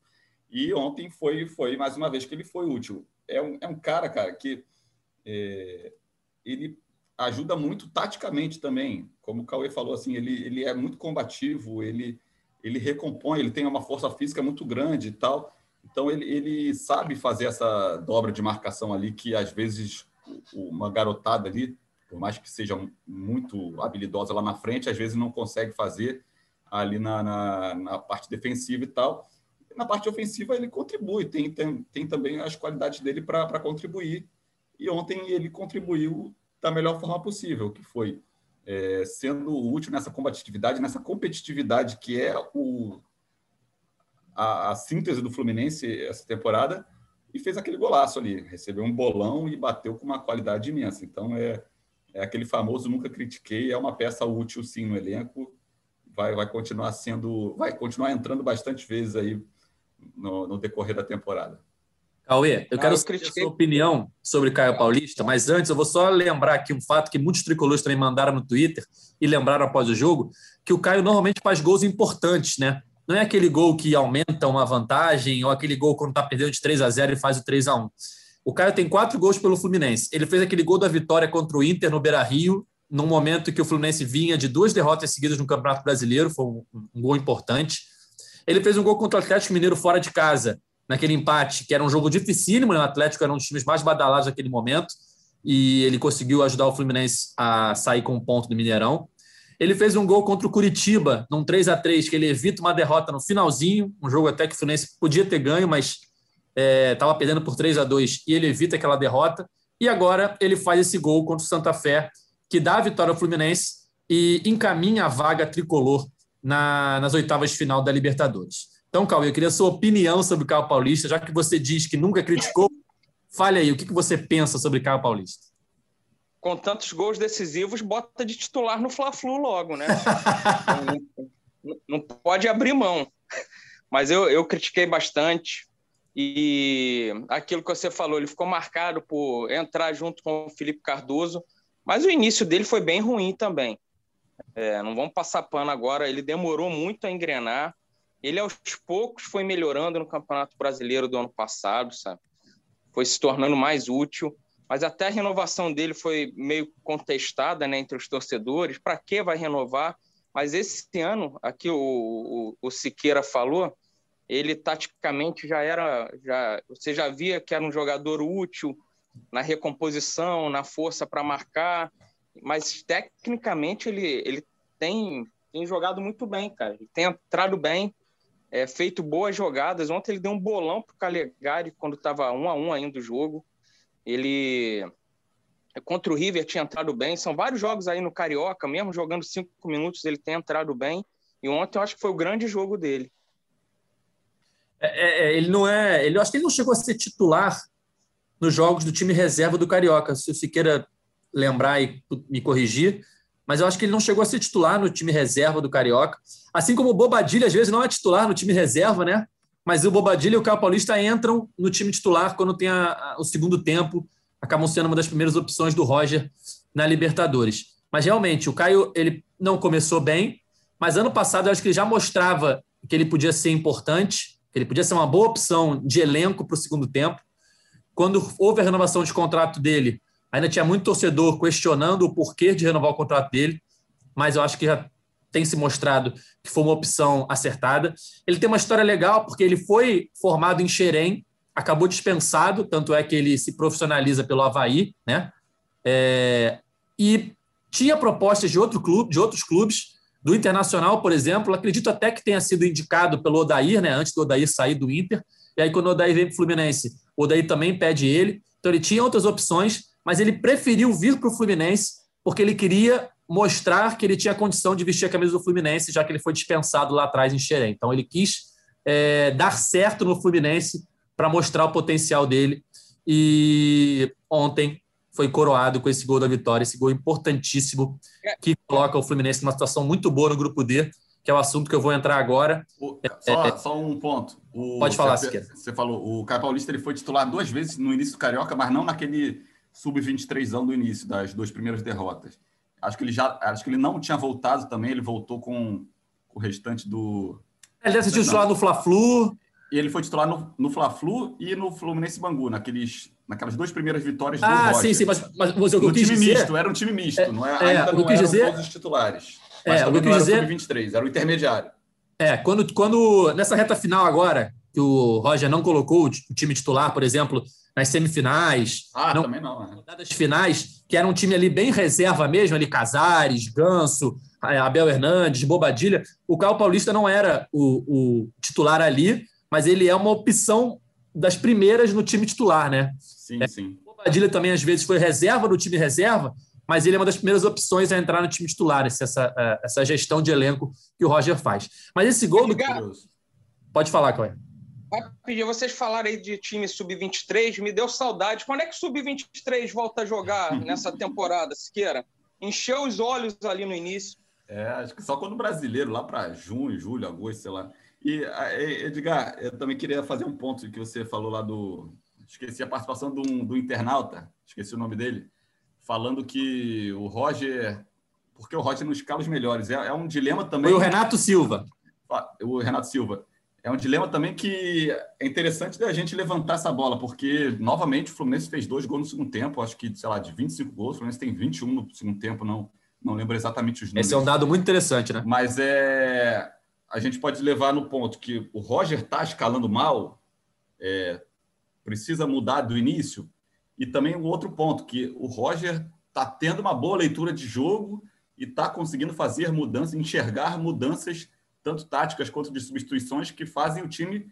E ontem foi, foi mais uma vez que ele foi útil. É um, é um cara, cara, que é, ele ajuda muito taticamente também. Como o Cauê falou, assim, ele, ele é muito combativo, ele ele recompõe, ele tem uma força física muito grande e tal. Então ele, ele sabe fazer essa dobra de marcação ali que às vezes uma garotada ali, por mais que seja muito habilidosa lá na frente, às vezes não consegue fazer ali na, na, na parte defensiva e tal. Na parte ofensiva ele contribui, tem, tem, tem também as qualidades dele para contribuir. E ontem ele contribuiu da melhor forma possível, que foi é, sendo útil nessa combatividade, nessa competitividade que é o, a, a, síntese do Fluminense essa temporada, e fez aquele golaço ali, recebeu um bolão e bateu com uma qualidade imensa. Então é, é aquele famoso nunca critiquei, é uma peça útil sim no elenco, vai, vai continuar sendo, vai continuar entrando bastante vezes aí no, no decorrer da temporada. Cauê, eu ah, quero eu saber a sua opinião sobre Caio Paulista, mas antes eu vou só lembrar aqui um fato que muitos tricolores também mandaram no Twitter e lembraram após o jogo, que o Caio normalmente faz gols importantes, né? Não é aquele gol que aumenta uma vantagem ou aquele gol quando está perdendo de 3 a 0 e faz o 3 a 1 O Caio tem quatro gols pelo Fluminense. Ele fez aquele gol da vitória contra o Inter no Beira-Rio, num momento que o Fluminense vinha de duas derrotas seguidas no Campeonato Brasileiro, foi um, um gol importante. Ele fez um gol contra o Atlético Mineiro fora de casa, naquele empate, que era um jogo dificílimo, né? o Atlético era um dos times mais badalados naquele momento, e ele conseguiu ajudar o Fluminense a sair com um ponto do Mineirão. Ele fez um gol contra o Curitiba, num 3 a 3 que ele evita uma derrota no finalzinho, um jogo até que o Fluminense podia ter ganho, mas estava é, perdendo por 3 a 2 e ele evita aquela derrota. E agora ele faz esse gol contra o Santa Fé, que dá a vitória ao Fluminense e encaminha a vaga tricolor na, nas oitavas de final da Libertadores. Então, Cauê, eu queria a sua opinião sobre o Caio Paulista, já que você diz que nunca criticou. Fale aí, o que você pensa sobre Caio Paulista? Com tantos gols decisivos, bota de titular no Fla-Flu logo, né? não, não, pode abrir mão. Mas eu, eu critiquei bastante. E aquilo que você falou, ele ficou marcado por entrar junto com o Felipe Cardoso, mas o início dele foi bem ruim também. É, não vamos passar pano agora, ele demorou muito a engrenar. Ele aos poucos foi melhorando no Campeonato Brasileiro do ano passado, sabe? Foi se tornando mais útil, mas até a renovação dele foi meio contestada, né, entre os torcedores. Para que vai renovar? Mas esse ano, aqui o, o, o Siqueira falou, ele taticamente já era, já você já via que era um jogador útil na recomposição, na força para marcar, mas tecnicamente ele, ele tem, tem jogado muito bem, cara. Ele tem entrado bem, é, feito boas jogadas. Ontem ele deu um bolão para o Calegari quando estava um a um ainda o jogo. Ele contra o River tinha entrado bem. São vários jogos aí no Carioca, mesmo jogando cinco minutos, ele tem entrado bem. E ontem eu acho que foi o grande jogo dele. É, é, é ele não é. Ele, eu acho que ele não chegou a ser titular nos jogos do time reserva do Carioca. Se você queira lembrar e me corrigir, mas eu acho que ele não chegou a ser titular no time reserva do Carioca. Assim como o Bobadilha, às vezes, não é titular no time reserva, né? Mas o Bobadilha e o Caio Paulista entram no time titular quando tem a, a, o segundo tempo, acabam sendo uma das primeiras opções do Roger na Libertadores. Mas realmente, o Caio ele não começou bem, mas ano passado eu acho que ele já mostrava que ele podia ser importante, que ele podia ser uma boa opção de elenco para o segundo tempo. Quando houve a renovação de contrato dele, ainda tinha muito torcedor questionando o porquê de renovar o contrato dele, mas eu acho que já tem se mostrado que foi uma opção acertada. Ele tem uma história legal, porque ele foi formado em Xerém, acabou dispensado, tanto é que ele se profissionaliza pelo Havaí, né? É, e tinha propostas de, outro clube, de outros clubes, do Internacional, por exemplo. Acredito até que tenha sido indicado pelo Odair, né? Antes do Odair sair do Inter. E aí, quando o Odair vem para o Fluminense, o Odair também pede ele. Então, ele tinha outras opções, mas ele preferiu vir para o Fluminense porque ele queria mostrar que ele tinha condição de vestir a camisa do Fluminense, já que ele foi dispensado lá atrás em Xerém. Então, ele quis é, dar certo no Fluminense para mostrar o potencial dele. E ontem foi coroado com esse gol da vitória, esse gol importantíssimo que coloca o Fluminense numa situação muito boa no grupo D, que é o assunto que eu vou entrar agora. Só, é, só, um ponto. O, pode falar, você, você falou, o Caio Paulista ele foi titular duas vezes no início do Carioca, mas não naquele sub-23 do início, das duas primeiras derrotas. Acho que ele já, acho que ele não tinha voltado também, ele voltou com, com o restante do. Ele deve ser titular no Fla-Flu. E ele foi titular no, no Fla-Flu e no Fluminense Bangu, naqueles, naquelas duas primeiras vitórias do ah, Roger. sim, sim, mas, mas, mas o que eu quis time dizer... misto, era um time misto, é, não é, é, ainda o não eram dizer... todos os titulares. É, Mas o que eu quis dizer... sub-23, era o intermediário. É, quando, quando nessa reta final agora, que o Roger não colocou o time titular, por exemplo, nas semifinais. Ah, não, também não. É. Das finais, que era um time ali bem reserva mesmo, ali Casares, Ganso, Abel Hernandes, Bobadilha. O Caio Paulista não era o, o, titular ali, mas ele é uma opção das primeiras no time titular, né? Sim, é, sim. O Bobadilha também, às vezes, foi reserva do time reserva, mas ele é uma das primeiras opções a entrar no time titular, essa, essa gestão de elenco que o Roger faz. Mas esse gol do. Pode falar, Cauê. Rapidinho, vocês falaram aí de time sub-23, me deu saudade. Quando é que o sub-23 volta a jogar nessa temporada, Siqueira? Encheu os olhos ali no início. É, acho que só quando o brasileiro, lá para junho, julho, agosto, sei lá. E, Edgar, eu também queria fazer um ponto que você falou lá do. Esqueci a participação do, do internauta, esqueci o nome dele, falando que o Roger. Porque o Roger não escala os melhores. É, é um dilema também. Foi o Renato Silva. O Renato Silva é um dilema também que é interessante da gente levantar essa bola, porque, novamente, o Fluminense fez dois gols no segundo tempo, acho que, sei lá, de 25 gols, o Fluminense tem 21 no segundo tempo, não, não lembro exatamente os números. Esse é um dado muito interessante, né? Mas é, a gente pode levar no ponto que o Roger está escalando mal, é, precisa mudar do início, e também um outro ponto, que o Roger está tendo uma boa leitura de jogo e está conseguindo fazer mudanças, enxergar mudanças tanto táticas quanto de substituições, que fazem o time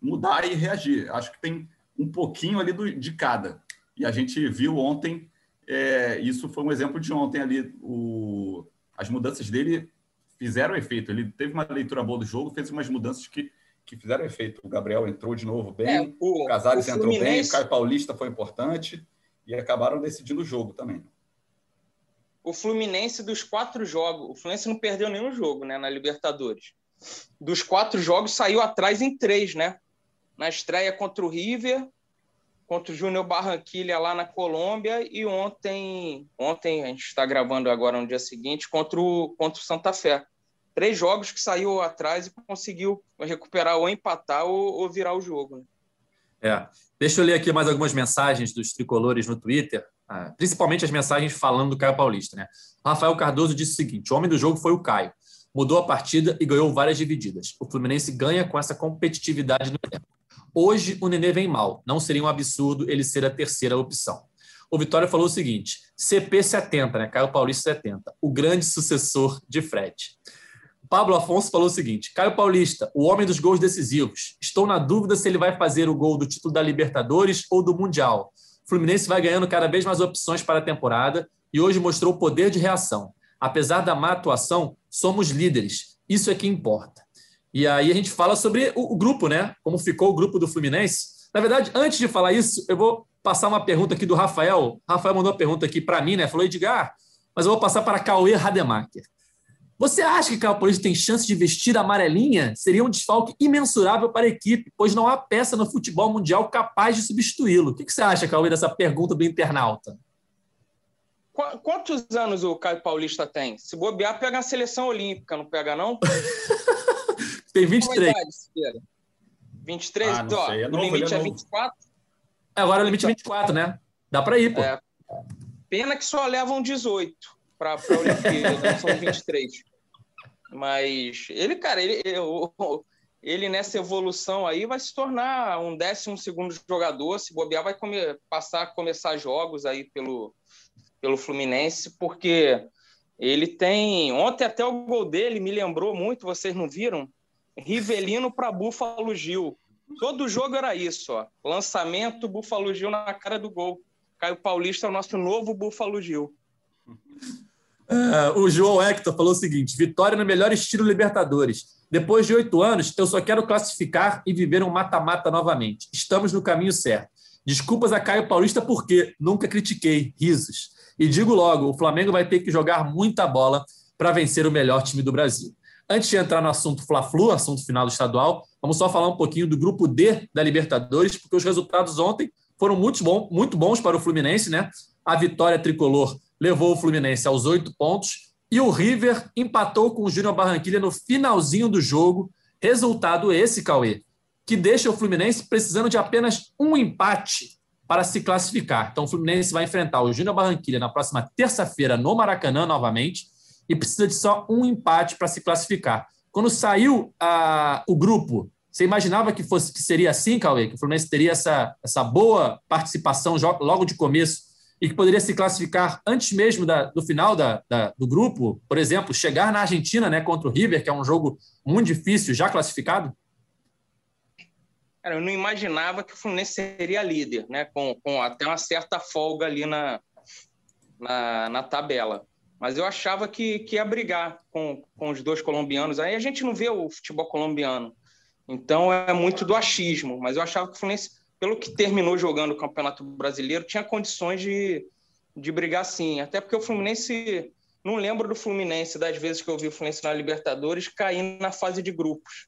mudar e reagir. Acho que tem um pouquinho ali do, de cada. E a gente viu ontem, é, isso foi um exemplo de ontem ali, o, as mudanças dele fizeram efeito. Ele teve uma leitura boa do jogo, fez umas mudanças que, que fizeram efeito. O Gabriel entrou de novo bem, é, o, o Casares entrou bem, o Caio Paulista foi importante e acabaram decidindo o jogo também o Fluminense dos quatro jogos, o Fluminense não perdeu nenhum jogo, né, na Libertadores. Dos quatro jogos saiu atrás em três, né? Na estreia contra o River, contra o Júnior Barranquilha lá na Colômbia e ontem, ontem a gente está gravando agora no dia seguinte contra o contra o Santa Fé. Três jogos que saiu atrás e conseguiu recuperar ou empatar ou, ou virar o jogo. Né? É. Deixa eu ler aqui mais algumas mensagens dos tricolores no Twitter. Ah, principalmente as mensagens falando do Caio Paulista. Né? Rafael Cardoso disse o seguinte: o homem do jogo foi o Caio. Mudou a partida e ganhou várias divididas. O Fluminense ganha com essa competitividade no elenco. Hoje o Nenê vem mal. Não seria um absurdo ele ser a terceira opção. O Vitória falou o seguinte: CP 70, né? Caio Paulista 70, o grande sucessor de Fred. Pablo Afonso falou o seguinte: Caio Paulista, o homem dos gols decisivos. Estou na dúvida se ele vai fazer o gol do título da Libertadores ou do Mundial. Fluminense vai ganhando cada vez mais opções para a temporada e hoje mostrou o poder de reação. Apesar da má atuação, somos líderes. Isso é que importa. E aí a gente fala sobre o, o grupo, né? Como ficou o grupo do Fluminense. Na verdade, antes de falar isso, eu vou passar uma pergunta aqui do Rafael. Rafael mandou uma pergunta aqui para mim, né? Falou, Edgar, mas eu vou passar para Cauê Rademacher. Você acha que Caio Paulista tem chance de vestir a amarelinha? Seria um desfalque imensurável para a equipe, pois não há peça no futebol mundial capaz de substituí-lo. O que você acha, Cauê, dessa pergunta do internauta? Quantos anos o Caio Paulista tem? Se bobear, pega a seleção olímpica, não pega, não? tem 23. 23? Ah, Ó, sei, o limite é 24? Agora é o limite 24, né? Dá para ir, pô. É, pena que só levam 18 para a Olimpíada, são 23. Mas ele, cara, ele, ele nessa evolução aí vai se tornar um décimo segundo jogador. Se bobear, vai come, passar a começar jogos aí pelo, pelo Fluminense, porque ele tem. Ontem até o gol dele me lembrou muito, vocês não viram? Rivelino para Búfalo Gil. Todo jogo era isso, ó. Lançamento, Búfalo Gil na cara do gol. Caio Paulista é o nosso novo Búfalo Gil. Uh, o João Hector falou o seguinte: vitória no melhor estilo Libertadores. Depois de oito anos, eu só quero classificar e viver um mata-mata novamente. Estamos no caminho certo. Desculpas a Caio Paulista porque nunca critiquei. Risos. E digo logo: o Flamengo vai ter que jogar muita bola para vencer o melhor time do Brasil. Antes de entrar no assunto Fla-Flu, assunto final do estadual, vamos só falar um pouquinho do grupo D da Libertadores, porque os resultados ontem foram muito, bom, muito bons para o Fluminense, né? A vitória tricolor levou o Fluminense aos oito pontos e o River empatou com o Júnior Barranquilha no finalzinho do jogo. Resultado esse, Cauê, que deixa o Fluminense precisando de apenas um empate para se classificar. Então, o Fluminense vai enfrentar o Júnior Barranquilha na próxima terça-feira no Maracanã novamente e precisa de só um empate para se classificar. Quando saiu o grupo, você imaginava que fosse que seria assim, Cauê? Que o Fluminense teria essa, essa boa participação logo de começo e que poderia se classificar antes mesmo da, do final da, da, do grupo? Por exemplo, chegar na Argentina né, contra o River, que é um jogo muito difícil, já classificado? Cara, eu não imaginava que o Fluminense seria líder, né? Com, com até uma certa folga ali na, na, na tabela mas eu achava que, que ia brigar com, com os dois colombianos. Aí a gente não vê o futebol colombiano, então é muito do achismo. Mas eu achava que o Fluminense, pelo que terminou jogando o Campeonato Brasileiro, tinha condições de, de brigar sim. Até porque o Fluminense, não lembro do Fluminense, das vezes que eu vi o Fluminense na Libertadores, cair na fase de grupos.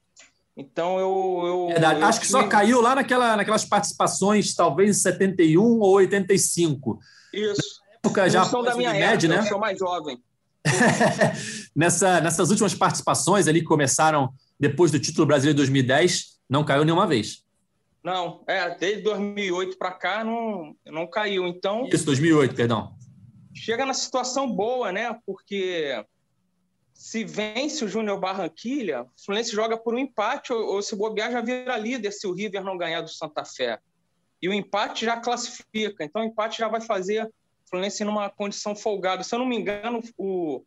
Então eu. eu, Verdade. eu Acho que só caiu lá naquela, naquelas participações, talvez em 71 ou 85. Isso época já da minha época, né? Eu sou mais jovem. Nessa, nessas últimas participações ali que começaram depois do título brasileiro de 2010, não caiu nenhuma vez. Não, é, desde 2008 para cá não, não caiu. Então. Isso, 2008, perdão. Chega na situação boa, né? Porque se vence o Júnior Barranquilha, o Fluminense joga por um empate ou, ou se bobear já vira líder se o River não ganhar do Santa Fé. E o empate já classifica. Então o empate já vai fazer Fluminense numa condição folgada. Se eu não me engano, o,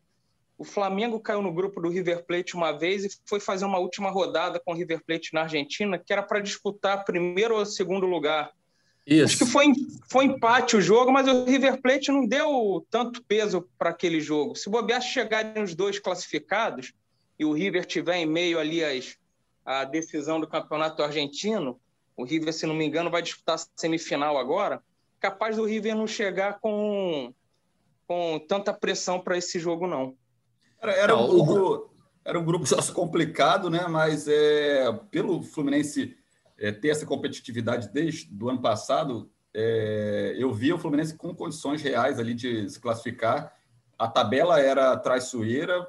o Flamengo caiu no grupo do River Plate uma vez e foi fazer uma última rodada com o River Plate na Argentina, que era para disputar primeiro ou segundo lugar. Isso. Acho que foi, foi empate o jogo, mas o River Plate não deu tanto peso para aquele jogo. Se bobear, chegarem os dois classificados e o River tiver em meio ali as, a decisão do campeonato argentino, o River, se não me engano, vai disputar a semifinal agora capaz do River não chegar com, com tanta pressão para esse jogo, não. Era, era, um grupo, era um grupo complicado, né? Mas é, pelo Fluminense é, ter essa competitividade desde o ano passado, é, eu via o Fluminense com condições reais ali de se classificar. A tabela era traiçoeira,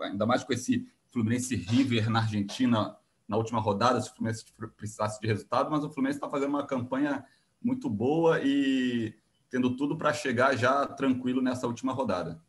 ainda mais com esse Fluminense River na Argentina na última rodada, se o Fluminense precisasse de resultado, mas o Fluminense está fazendo uma campanha muito boa e tendo tudo para chegar já tranquilo nessa última rodada.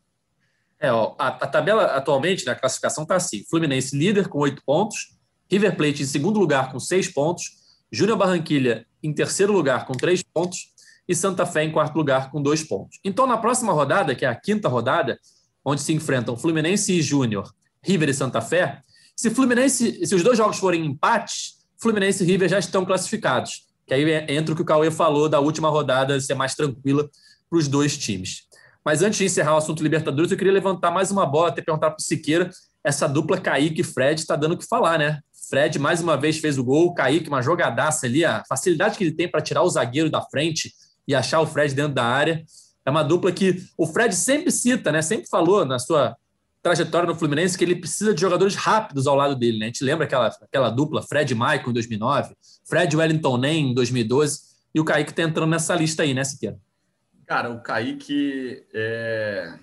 É, ó, a, a, tabela atualmente, na classificação, está assim: Fluminense líder com oito pontos, River Plate em segundo lugar com seis pontos, Júnior Barranquilha em terceiro lugar com três pontos e Santa Fé em quarto lugar com dois pontos. Então, na próxima rodada, que é a quinta rodada, onde se enfrentam Fluminense e Júnior, River e Santa Fé, se Fluminense, se os dois jogos forem empates, Fluminense e River já estão classificados que aí entra o que o Cauê falou da última rodada ser mais tranquila para os dois times. Mas antes de encerrar o assunto Libertadores, eu queria levantar mais uma bola, até perguntar para o Siqueira, essa dupla Kaique e Fred está dando o que falar, né? Fred mais uma vez fez o gol, Kaique uma jogadaça ali, a facilidade que ele tem para tirar o zagueiro da frente e achar o Fred dentro da área. É uma dupla que o Fred sempre cita, né? Sempre falou na sua trajetória no Fluminense que ele precisa de jogadores rápidos ao lado dele. Né? A gente lembra aquela, aquela dupla Fred Michael em 2009, Fred Wellington Nem em 2012, e o Kaique está entrando nessa lista aí, né, Siqueira? Cara, o Kaique é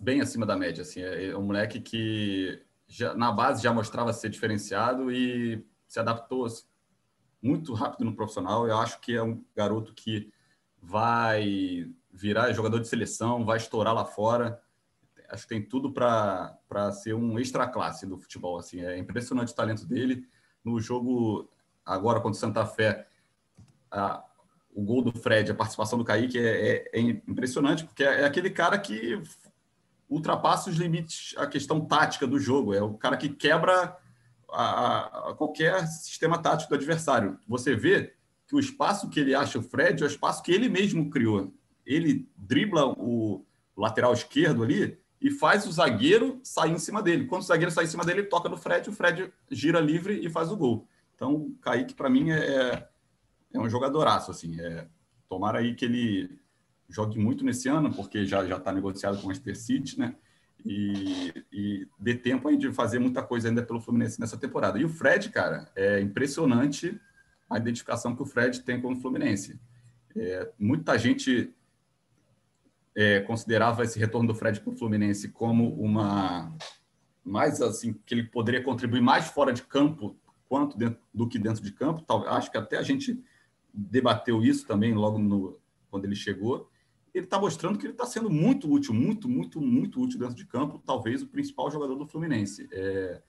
bem acima da média. Assim, é um moleque que já, na base já mostrava ser diferenciado e se adaptou muito rápido no profissional. Eu acho que é um garoto que vai virar jogador de seleção, vai estourar lá fora. Acho que tem tudo para ser um extra classe do futebol. Assim, é impressionante o talento dele. No jogo agora contra o Santa Fé, a, o gol do Fred, a participação do Kaique é, é, é impressionante, porque é, é aquele cara que ultrapassa os limites, a questão tática do jogo. É o cara que quebra a, a, qualquer sistema tático do adversário. Você vê que o espaço que ele acha o Fred é o espaço que ele mesmo criou. Ele dribla o lateral esquerdo ali e faz o zagueiro sair em cima dele. Quando o zagueiro sai em cima dele, ele toca no Fred, o Fred gira livre e faz o gol. Então, o Kaique, para mim, é, é um jogadoraço. Assim, é, tomara aí que ele jogue muito nesse ano, porque já já está negociado com o Manchester City, né? E, e dê tempo aí de fazer muita coisa ainda pelo Fluminense nessa temporada. E o Fred, cara, é impressionante a identificação que o Fred tem com o Fluminense. É, muita gente é, considerava esse retorno do Fred para o Fluminense como uma mais assim que ele poderia contribuir mais fora de campo quanto dentro, do que dentro de campo. Tal, acho que até a gente debateu isso também logo no, quando ele chegou ele está mostrando que ele está sendo muito útil, muito, muito, muito útil dentro de campo, talvez o principal jogador do Fluminense. É,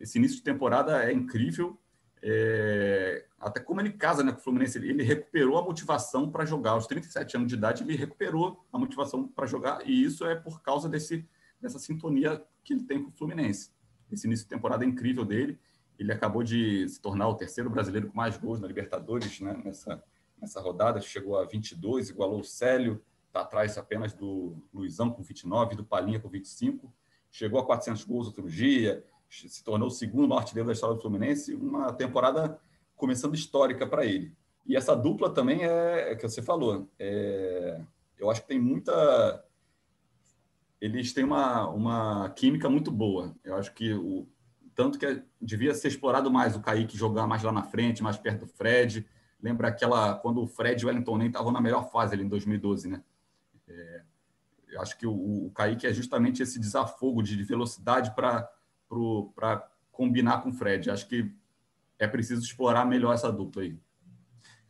esse início de temporada é incrível, é, até como ele casa né, com o Fluminense, ele, ele recuperou a motivação para jogar. Aos 37 anos de idade, ele recuperou a motivação para jogar, e isso é por causa desse, dessa sintonia que ele tem com o Fluminense. Esse início de temporada é incrível dele, ele acabou de se tornar o terceiro brasileiro com mais gols na Libertadores, né, nessa nessa rodada, chegou a 22, igualou o Célio, está atrás apenas do Luizão com 29, do Palinha com 25, chegou a 400 gols outro dia, se tornou o segundo artilheiro da história do Fluminense, uma temporada começando histórica para ele. E essa dupla também é, é que você falou, é, eu acho que tem muita eles têm uma, uma química muito boa. Eu acho que o tanto que devia ser explorado mais o Kaique jogar mais lá na frente, mais perto do Fred, lembra aquela quando o Fred e o Wellington nem estavam na melhor fase ali em 2012, né? É, eu acho que o, o Kaique é justamente esse desafogo de velocidade para combinar com o Fred. Acho que é preciso explorar melhor essa dupla aí.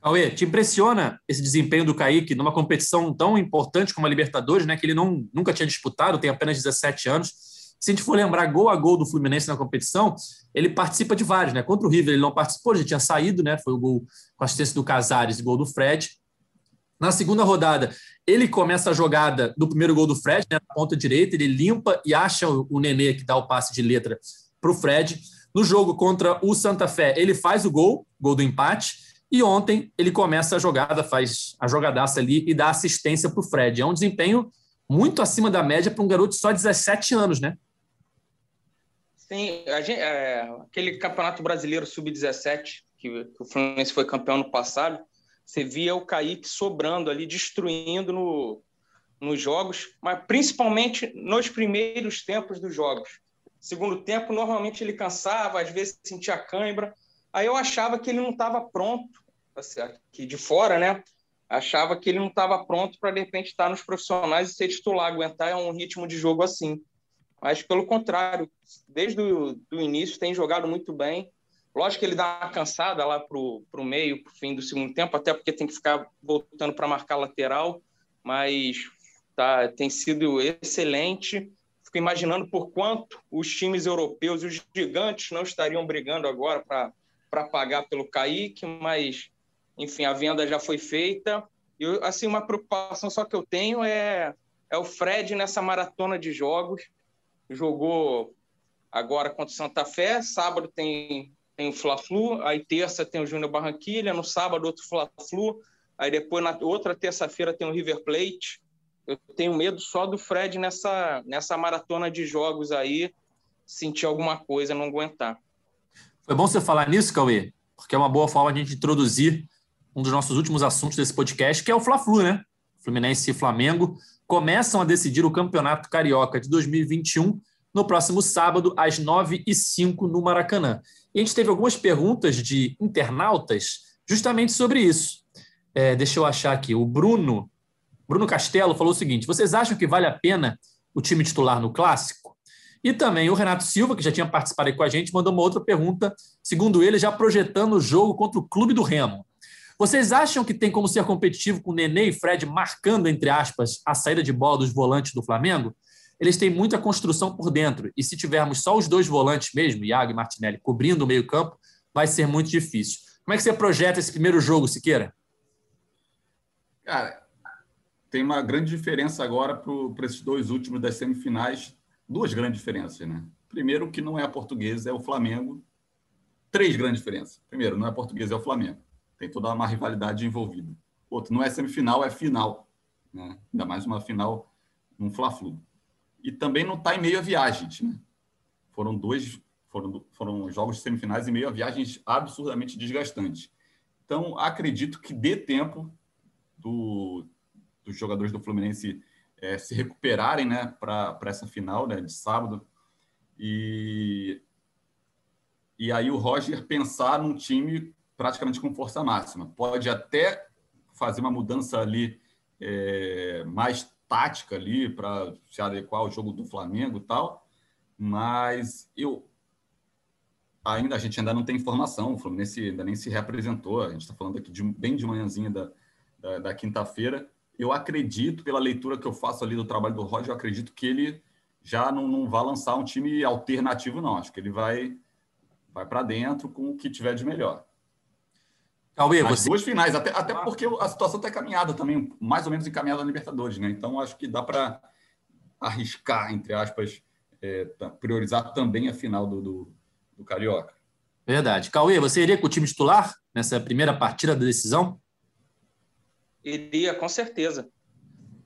Cauê, te impressiona esse desempenho do Kaique numa competição tão importante como a Libertadores, né, que ele não, nunca tinha disputado, tem apenas 17 anos se a gente for lembrar gol a gol do Fluminense na competição, ele participa de vários, né? Contra o River ele não participou, já tinha saído, né? Foi o gol com assistência do Casares e gol do Fred. Na segunda rodada, ele começa a jogada do primeiro gol do Fred, né, na ponta direita, ele limpa e acha o Nenê que dá o passe de letra para o Fred. No jogo contra o Santa Fé, ele faz o gol, gol do empate, e ontem ele começa a jogada, faz a jogadaça ali e dá assistência para o Fred. É um desempenho muito acima da média para um garoto de só 17 anos, né? Sim, gente, é, aquele campeonato brasileiro sub-17, que, que, o Fluminense foi campeão no passado, você via o Kaique sobrando ali, destruindo no, nos jogos, mas principalmente nos primeiros tempos dos jogos. Segundo tempo, normalmente ele cansava, às vezes sentia cãibra. Aí eu achava que ele não estava pronto, assim, aqui de fora, né? Achava que ele não estava pronto para, de repente, estar nos profissionais e ser titular, aguentar um ritmo de jogo assim mas pelo contrário, desde o do início tem jogado muito bem. Lógico que ele dá uma cansada lá para o meio, para o fim do segundo tempo, até porque tem que ficar voltando para marcar lateral, mas tá, tem sido excelente. Fico imaginando por quanto os times europeus, os gigantes, não estariam brigando agora para pagar pelo Kaique, mas, enfim, a venda já foi feita. E, assim, uma preocupação só que eu tenho é, é o Fred nessa maratona de jogos jogou agora contra o Santa Fé, sábado tem, tem o Fla-Flu, aí terça tem o Júnior Barranquilha, no sábado outro Fla-Flu, aí depois na outra terça-feira tem o River Plate. Eu tenho medo só do Fred nessa, nessa maratona de jogos aí, sentir alguma coisa, não aguentar. Foi bom você falar nisso, Cauê, porque é uma boa forma de a gente introduzir um dos nossos últimos assuntos desse podcast, que é o Fla-Flu, né? Fluminense e Flamengo começam a decidir o Campeonato Carioca de 2021 no próximo sábado, às 9h05, no Maracanã. E a gente teve algumas perguntas de internautas justamente sobre isso. É, deixa eu achar aqui. O Bruno, Bruno Castelo falou o seguinte: vocês acham que vale a pena o time titular no clássico? E também o Renato Silva, que já tinha participado aí com a gente, mandou uma outra pergunta, segundo ele, já projetando o jogo contra o Clube do Remo. Vocês acham que tem como ser competitivo com Nenê e Fred marcando, entre aspas, a saída de bola dos volantes do Flamengo? Eles têm muita construção por dentro, e se tivermos só os dois volantes mesmo, Iago e Martinelli, cobrindo o meio-campo, vai ser muito difícil. Como é que você projeta esse primeiro jogo, Siqueira? Cara, tem uma grande diferença agora para esses dois últimos das semifinais. Duas grandes diferenças, né? Primeiro, que não é a portuguesa, é o Flamengo. Três grandes diferenças. Primeiro, não é a portuguesa, é o Flamengo. Tem toda uma rivalidade envolvida. Outro, não é semifinal, é final. Né? Ainda mais uma final num Fla-Flu. E também não está em meio a viagens. Né? Foram dois foram, foram jogos de semifinais em meio a viagens absurdamente desgastantes. Então, acredito que dê tempo do, dos jogadores do Fluminense é, se recuperarem né, para essa final né, de sábado. E, e aí o Roger pensar num time praticamente com força máxima. Pode até fazer uma mudança ali é, mais tática ali para se adequar ao jogo do Flamengo e tal, mas eu ainda a gente ainda não tem informação, o Fluminense ainda nem se reapresentou, a gente está falando aqui de, bem de manhãzinha da, da, da quinta-feira. Eu acredito, pela leitura que eu faço ali do trabalho do Roger, eu acredito que ele já não, não vai lançar um time alternativo, não. Acho que ele vai, vai para dentro com o que tiver de melhor. Cauê, As você... duas finais, até, até porque a situação está encaminhada também, mais ou menos encaminhada na Libertadores, né? Então acho que dá para arriscar, entre aspas, é, priorizar também a final do, do, do, Carioca. Verdade. Cauê, você iria com o time titular nessa primeira partida da decisão? Iria, com certeza.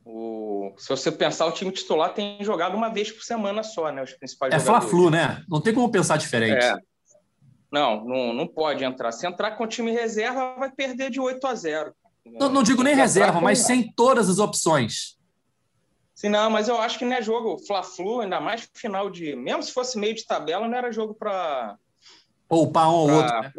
O... Se você pensar, o time titular tem jogado uma vez por semana só, né? Os principais é Fla-Flu, né? Não tem como pensar diferente. É. Não, não, não pode entrar. Se entrar com o time reserva, vai perder de 8 a 0. Não, não digo nem reserva, mas sem todas as opções. Sim, não, mas eu acho que não é jogo Fla-Flu, ainda mais final de. Mesmo se fosse meio de tabela, não era jogo para. Poupar um ou outro. Né?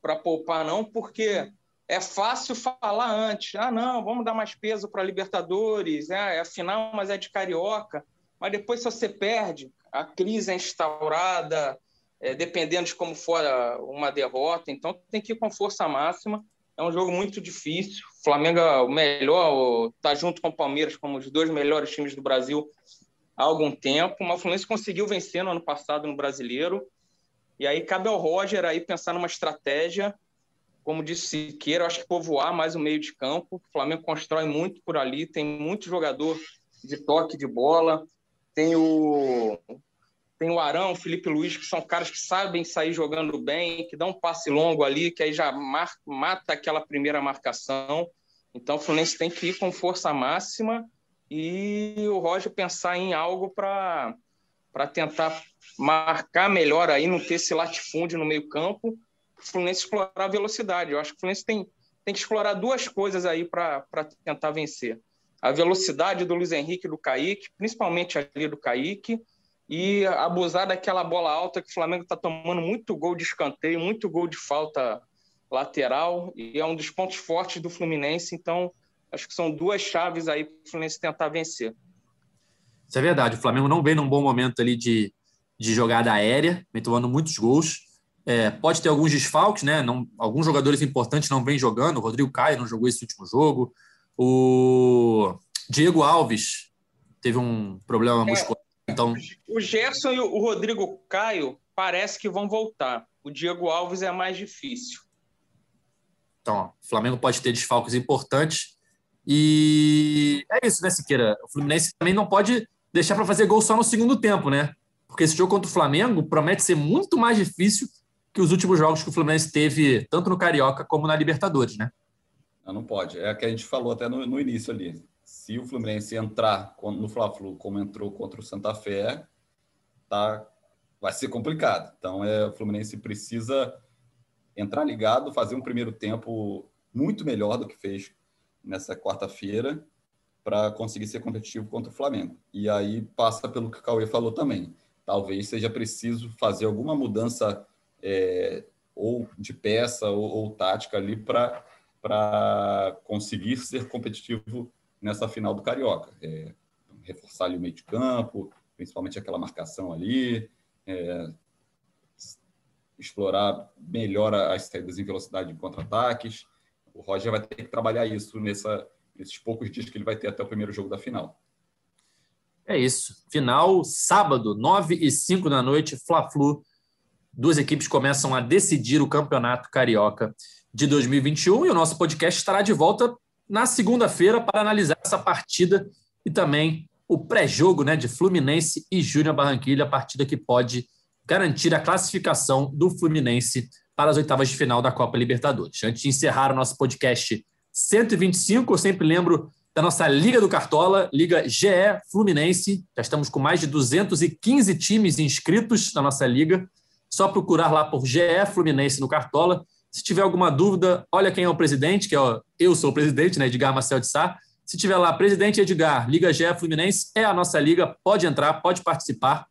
Para poupar, não, porque é fácil falar antes. Ah, não, vamos dar mais peso para Libertadores, né? é a final, mas é de carioca. Mas depois, se você perde, a crise é instaurada, é, dependendo de como for uma derrota. Então, tem que ir com força máxima. É um jogo muito difícil. O Flamengo é o melhor, está junto com o Palmeiras como os dois melhores times do Brasil há algum tempo. Mas o Fluminense conseguiu vencer no ano passado no Brasileiro. E aí cabe ao Roger aí pensar numa estratégia. Como disse Siqueira, acho que povoar mais o meio de campo. O Flamengo constrói muito por ali, tem muito jogador de toque de bola. Tem o tem o Arão, o Felipe Luiz, que são caras que sabem sair jogando bem, que dão um passe longo ali, que aí já marca, mata aquela primeira marcação. Então o Fluminense tem que ir com força máxima e o Roger pensar em algo para tentar marcar melhor aí, não ter esse latifúndio no meio-campo, o Fluminense explorar a velocidade. Eu acho que o Fluminense tem, tem que explorar duas coisas aí para tentar vencer. A velocidade do Luiz Henrique e do Kaique, principalmente ali do Kaique, e abusar daquela bola alta que o Flamengo está tomando muito gol de escanteio, muito gol de falta lateral, e é um dos pontos fortes do Fluminense. Então, acho que são duas chaves aí para o Fluminense tentar vencer. Isso é verdade. O Flamengo não vem num bom momento ali de, de jogada aérea, vem tomando muitos gols. É, pode ter alguns desfalques, né? Não, alguns jogadores importantes não vêm jogando. O Rodrigo Caio não jogou esse último jogo. O Diego Alves teve um problema é, muscular então... O Gerson e o Rodrigo Caio parece que vão voltar. O Diego Alves é mais difícil. Então, ó, o Flamengo pode ter desfalques importantes. E é isso, né, Siqueira? O Fluminense também não pode deixar para fazer gol só no segundo tempo, né? Porque esse jogo contra o Flamengo promete ser muito mais difícil que os últimos jogos que o Fluminense teve, tanto no Carioca como na Libertadores, né? Não, não pode. É o que a gente falou até no, no início ali se o Fluminense entrar no Fla-Flu como entrou contra o Santa Fé, tá, vai ser complicado. Então, é, o Fluminense precisa entrar ligado, fazer um primeiro tempo muito melhor do que fez nessa quarta-feira para conseguir ser competitivo contra o Flamengo. E aí passa pelo que o Cauê falou também. Talvez seja preciso fazer alguma mudança é, ou de peça ou, ou tática ali para conseguir ser competitivo nessa final do Carioca. É, reforçar ali o meio de campo, principalmente aquela marcação ali, é, explorar melhor as saídas em velocidade de contra-ataques. O Roger vai ter que trabalhar isso nessa, nesses poucos dias que ele vai ter até o primeiro jogo da final. É isso. Final, sábado, 9 e 5 da noite, Fla-Flu. Duas equipes começam a decidir o campeonato carioca de 2021 e o nosso podcast estará de volta na segunda-feira para analisar essa partida e também o pré-jogo né, de Fluminense e Júnior Barranquilha, a partida que pode garantir a classificação do Fluminense para as oitavas de final da Copa Libertadores. Antes de encerrar o nosso podcast 125, eu sempre lembro da nossa Liga do Cartola, Liga GE Fluminense. Já estamos com mais de 215 times inscritos na nossa liga. Só procurar lá por GE Fluminense no Cartola. Se tiver alguma dúvida, olha quem é o presidente, que é o, eu sou o presidente, né, Edgar Marcel de Sá. Se tiver lá, presidente Edgar, Liga GE Fluminense, é a nossa liga, pode entrar, pode participar.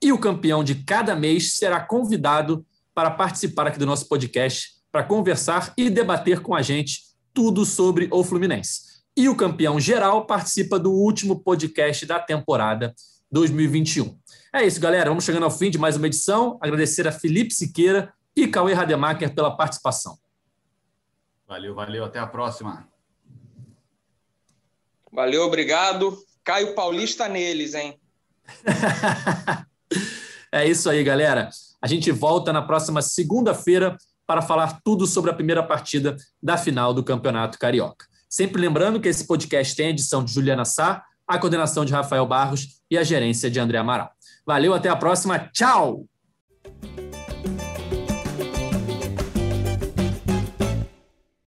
E o campeão de cada mês será convidado para participar aqui do nosso podcast, para conversar e debater com a gente tudo sobre o Fluminense. E o campeão geral participa do último podcast da temporada 2021. É isso, galera. Vamos chegando ao fim de mais uma edição. Agradecer a Felipe Siqueira e Cauê Rademacher pela participação. Valeu, valeu. Até a próxima. Valeu, obrigado. Caio Paulista neles, hein? é isso aí, galera. A gente volta na próxima segunda-feira para falar tudo sobre a primeira partida da final do Campeonato Carioca. Sempre lembrando que esse podcast tem a edição de Juliana Sá, a coordenação de Rafael Barros e a gerência de André Amaral. Valeu, até a próxima. Tchau!